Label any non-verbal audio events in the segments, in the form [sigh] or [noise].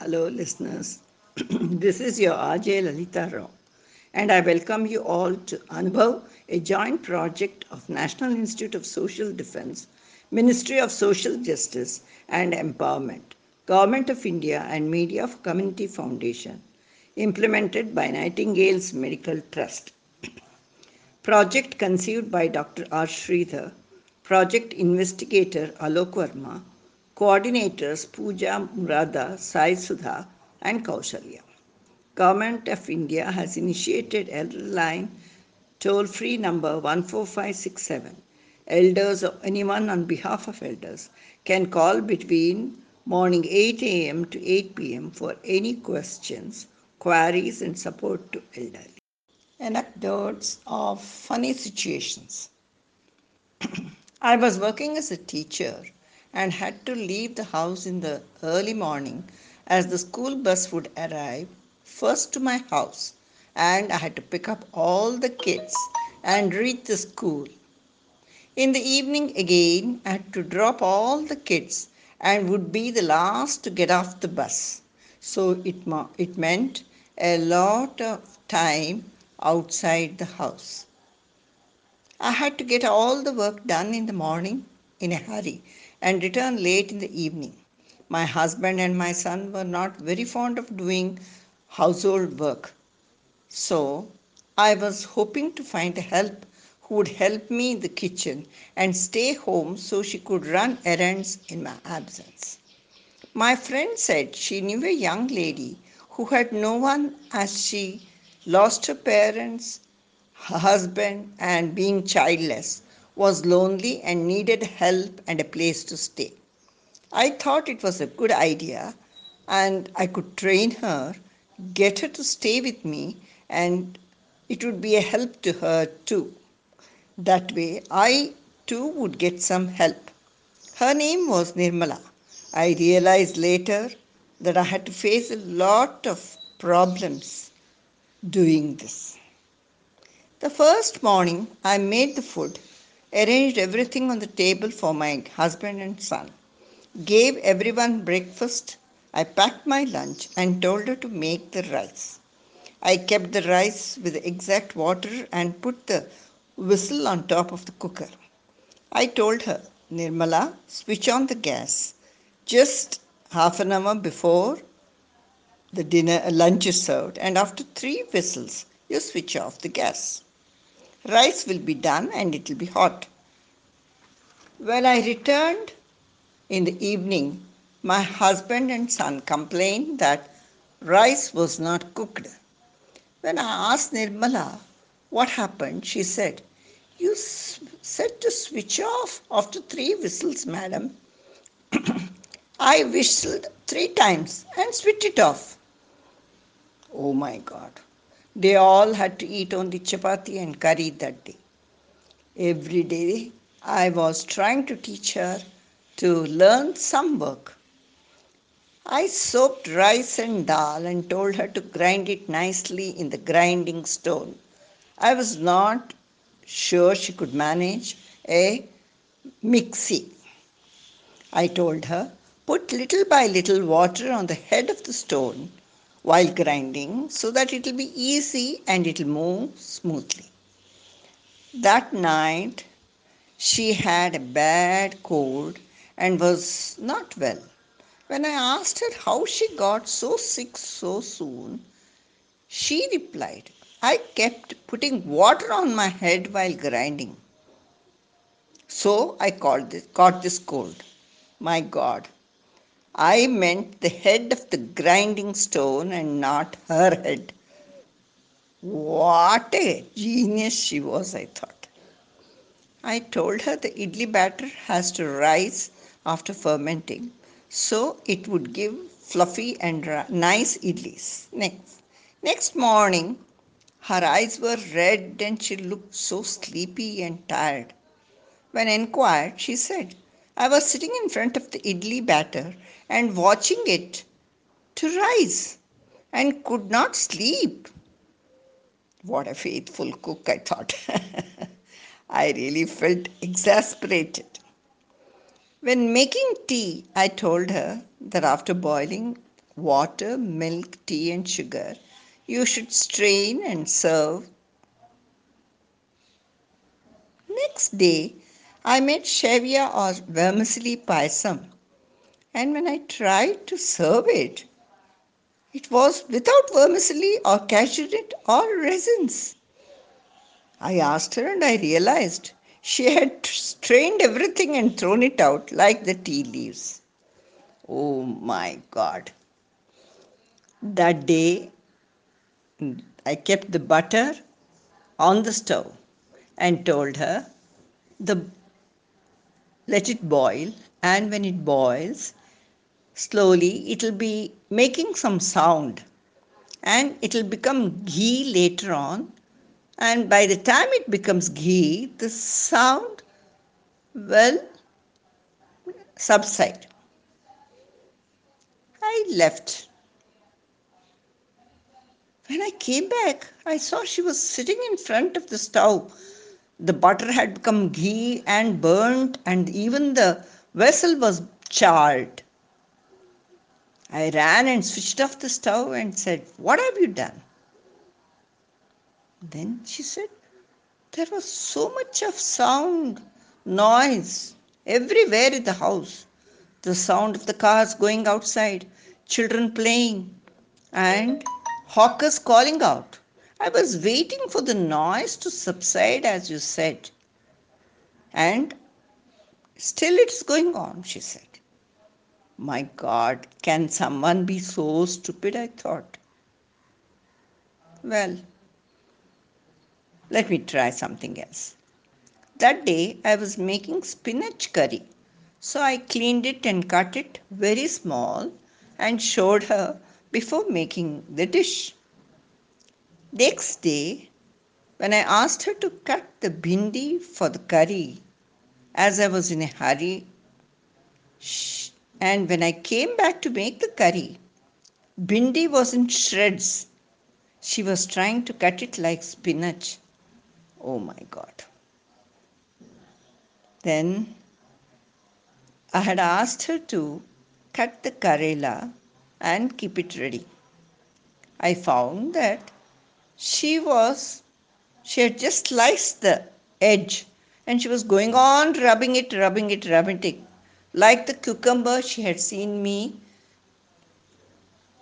Hello, listeners. [clears throat] this is your RJ Lalita Rao, and I welcome you all to Anubhav, a joint project of National Institute of Social Defense, Ministry of Social Justice and Empowerment, Government of India, and Media for Community Foundation, implemented by Nightingale's Medical Trust. [clears throat] project conceived by Dr. R. Sridhar, project investigator Alok Verma, coordinators Pooja Murada, Sai Sudha, and Kaushalya. Government of India has initiated elder line toll-free number 14567. Elders or anyone on behalf of elders can call between morning 8 a.m. to 8 p.m. for any questions, queries, and support to elderly. Anecdotes of funny situations. [clears throat] I was working as a teacher and had to leave the house in the early morning as the school bus would arrive first to my house and I had to pick up all the kids and reach the school. In the evening again, I had to drop all the kids and would be the last to get off the bus. So it, it meant a lot of time outside the house. I had to get all the work done in the morning in a hurry and return late in the evening. My husband and my son were not very fond of doing household work. So I was hoping to find a help who would help me in the kitchen and stay home so she could run errands in my absence. My friend said she knew a young lady who had no one as she lost her parents, her husband, and being childless was lonely and needed help and a place to stay. I thought it was a good idea and I could train her, get her to stay with me, and it would be a help to her too. That way, I too would get some help. Her name was Nirmala. I realized later that I had to face a lot of problems doing this. The first morning, I made the food arranged everything on the table for my husband and son, gave everyone breakfast. I packed my lunch and told her to make the rice. I kept the rice with the exact water and put the whistle on top of the cooker. I told her, Nirmala, switch on the gas just half an hour before the dinner uh, lunch is served, and after three whistles, you switch off the gas. Rice will be done and it will be hot. When I returned in the evening, my husband and son complained that rice was not cooked. When I asked Nirmala what happened, she said, You said to switch off after three whistles, madam. [clears throat] I whistled three times and switched it off. Oh my God. They all had to eat only chapati and curry that day. Every day I was trying to teach her to learn some work. I soaked rice and dal and told her to grind it nicely in the grinding stone. I was not sure she could manage a mixie. I told her, put little by little water on the head of the stone while grinding so that it will be easy and it will move smoothly. That night, she had a bad cold and was not well. When I asked her how she got so sick so soon, she replied, I kept putting water on my head while grinding. So I caught this, caught this cold. My God, I meant the head of the grinding stone and not her head. What a genius she was, I thought. I told her the idli batter has to rise after fermenting, so it would give fluffy and nice idlis. Next, next morning, her eyes were red and she looked so sleepy and tired. When inquired, she said, I was sitting in front of the idli batter and watching it to rise and could not sleep. What a faithful cook, I thought. [laughs] I really felt exasperated. When making tea, I told her that after boiling water, milk, tea, and sugar, you should strain and serve. Next day, I made shavia or vermicelli payasam, and when I tried to serve it, it was without vermicelli or cashew nut or resins. I asked her and I realized she had strained everything and thrown it out like the tea leaves. Oh my God. That day, I kept the butter on the stove and told her the let it boil and when it boils slowly it will be making some sound and it will become ghee later on and by the time it becomes ghee the sound will subside. I left. When i came back i saw she was sitting in front of the stove the butter had become ghee and burnt and even the vessel was charred I ran and switched off the stove and said, What have you done? Then she said, There was so much of sound, noise everywhere in the house. The sound of the cars going outside, children playing, and hawkers calling out. I was waiting for the noise to subside, as you said. And still it's going on, she said. My God, can someone be so stupid? I thought. Well, let me try something else. That day I was making spinach curry. So I cleaned it and cut it very small and showed her before making the dish. Next day, when I asked her to cut the bhindi for the curry, as I was in a hurry, and when I came back to make the curry, bhindi was in shreds. She was trying to cut it like spinach. Oh my God. Then I had asked her to cut the karela and keep it ready. I found that she was, she had just sliced the edge and she was going on rubbing it, rubbing it, rubbing it. Like the cucumber she had seen me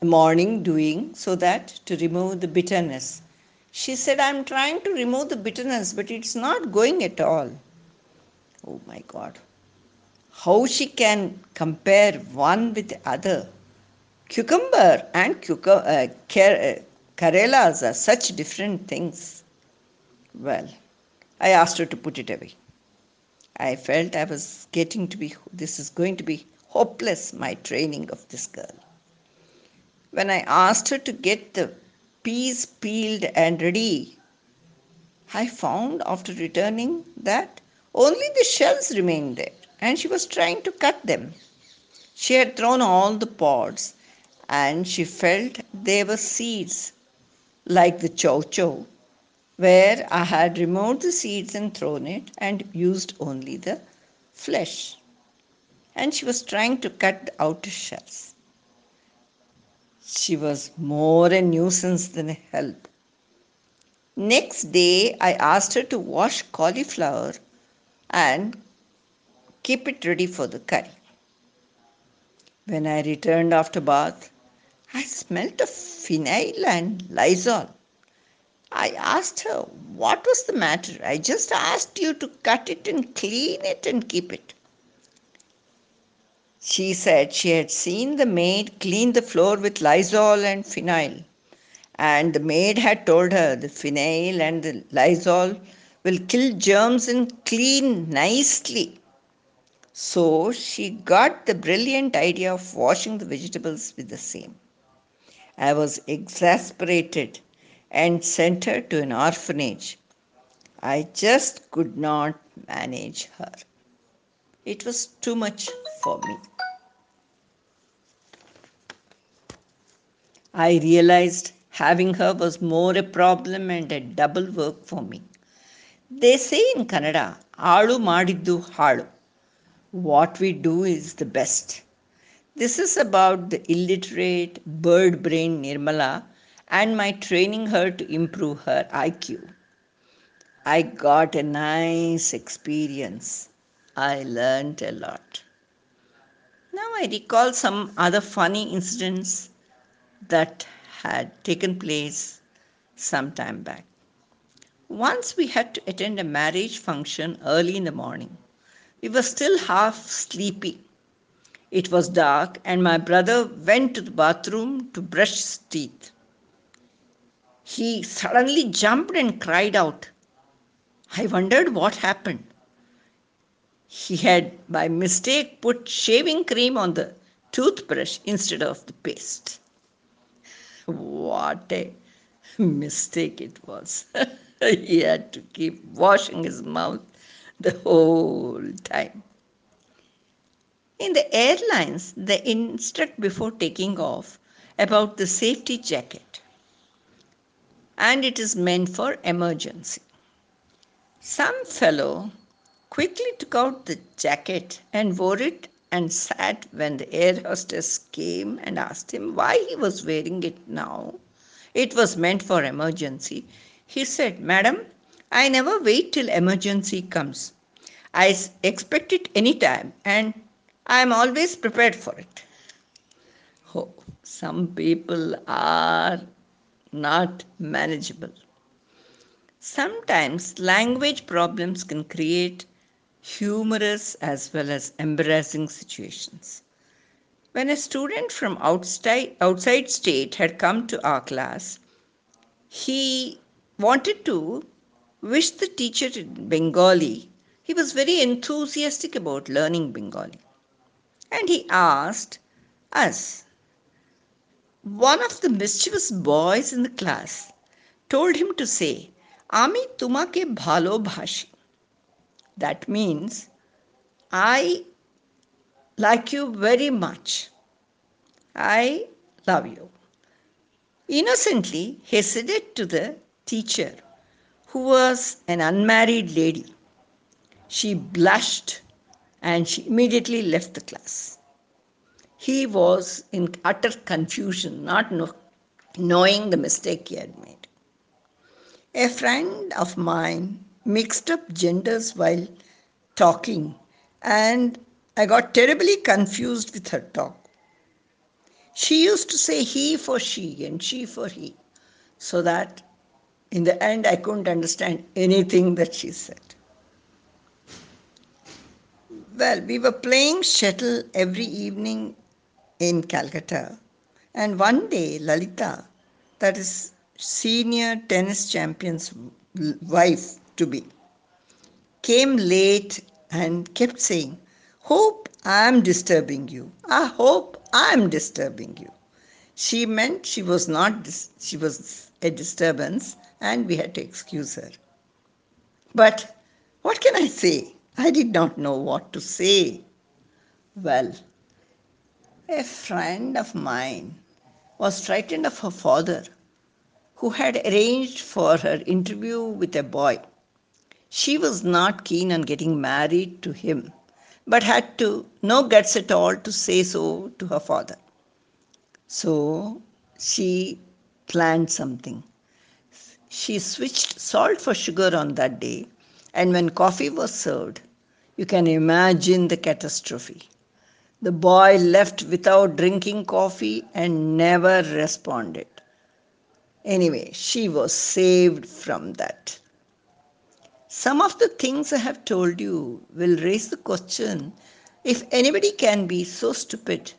morning doing so that to remove the bitterness. She said, I'm trying to remove the bitterness, but it's not going at all. Oh my God. How she can compare one with the other. Cucumber and cucumber, uh, uh, Karelas are such different things. Well, I asked her to put it away. I felt I was getting to be, this is going to be hopeless, my training of this girl. When I asked her to get the peas peeled and ready, I found after returning that only the shells remained there and she was trying to cut them. She had thrown all the pods and she felt they were seeds like the chow, where I had removed the seeds and thrown it and used only the flesh. And she was trying to cut the outer shells. She was more a nuisance than a help. Next day, I asked her to wash cauliflower and keep it ready for the curry. When I returned after bath, I smelt of phenyl and Lysol. I asked her what was the matter. I just asked you to cut it and clean it and keep it. She said she had seen the maid clean the floor with Lysol and phenyl. And the maid had told her the phenyl and the Lysol will kill germs and clean nicely. So she got the brilliant idea of washing the vegetables with the same. I was exasperated and sent her to an orphanage. I just could not manage her. It was too much for me. I realized having her was more a problem and a double work for me. They say in Kannada, Alu madiddu halu. What we do is the best. This is about the illiterate bird brain Nirmala and my training her to improve her IQ. I got a nice experience. I learned a lot. Now I recall some other funny incidents that had taken place some time back. Once we had to attend a marriage function early in the morning. We were still half sleepy. It was dark, and my brother went to the bathroom to brush his teeth. He suddenly jumped and cried out. I wondered what happened. He had by mistake put shaving cream on the toothbrush instead of the paste. What a mistake it was. [laughs] he had to keep washing his mouth the whole time. In the airlines, they instruct before taking off about the safety jacket, and it is meant for emergency. Some fellow quickly took out the jacket and wore it and sat when the air hostess came and asked him why he was wearing it now. It was meant for emergency. He said, Madam, I never wait till emergency comes. I expect it any time and I am always prepared for it. Oh, some people are not manageable. Sometimes language problems can create humorous as well as embarrassing situations. When a student from outside, outside state had come to our class, he wanted to wish the teacher in Bengali. He was very enthusiastic about learning Bengali and he asked us. One of the mischievous boys in the class told him to say, Ami tumake bhalo bhashi. That means, I like you very much. I love you. Innocently, he said it to the teacher, who was an unmarried lady. She blushed and she immediately left the class. He was in utter confusion, not know, knowing the mistake he had made. A friend of mine mixed up genders while talking, and I got terribly confused with her talk. She used to say he for she and she for he, so that in the end I couldn't understand anything that she said. Well, we were playing shuttle every evening in Calcutta, and one day Lalita, that is senior tennis champion's wife to be, came late and kept saying, Hope I'm disturbing you. I hope I'm disturbing you. She meant she was not, she was a disturbance and we had to excuse her. But what can I say? I did not know what to say. Well, a friend of mine was frightened of her father who had arranged for her interview with a boy. She was not keen on getting married to him, but had to no guts at all to say so to her father. So she planned something. She switched salt for sugar on that day, and when coffee was served, you can imagine the catastrophe. The boy left without drinking coffee and never responded. Anyway, she was saved from that. Some of the things I have told you will raise the question if anybody can be so stupid.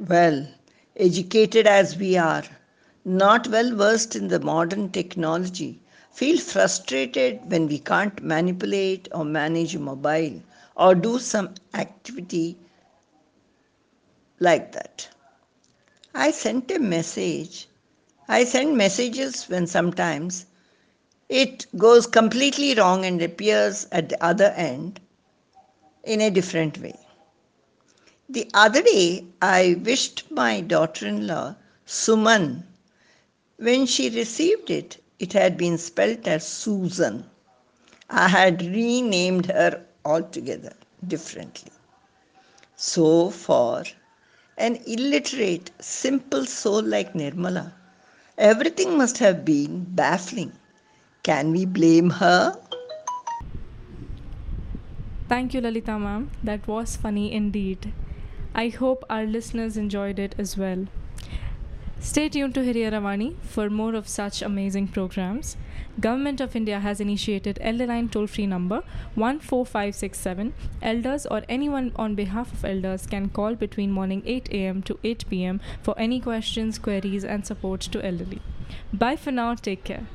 Well, educated as we are, not well versed in the modern technology, feel frustrated when we can't manipulate or manage a mobile or do some activity like that. I sent a message I send messages when sometimes it goes completely wrong and appears at the other end in a different way. The other day, I wished my daughter in law, Suman. When she received it, it had been spelt as Susan. I had renamed her altogether differently. So, for an illiterate, simple soul like Nirmala, everything must have been baffling. Can we blame her? Thank you, Lalita ma'am. That was funny indeed. I hope our listeners enjoyed it as well. Stay tuned to Hiriyaravani for more of such amazing programs. Government of India has initiated Elder Line toll-free number 14567. Elders or anyone on behalf of elders can call between morning 8 a.m. to 8 p.m. for any questions, queries and support to elderly. Bye for now. Take care.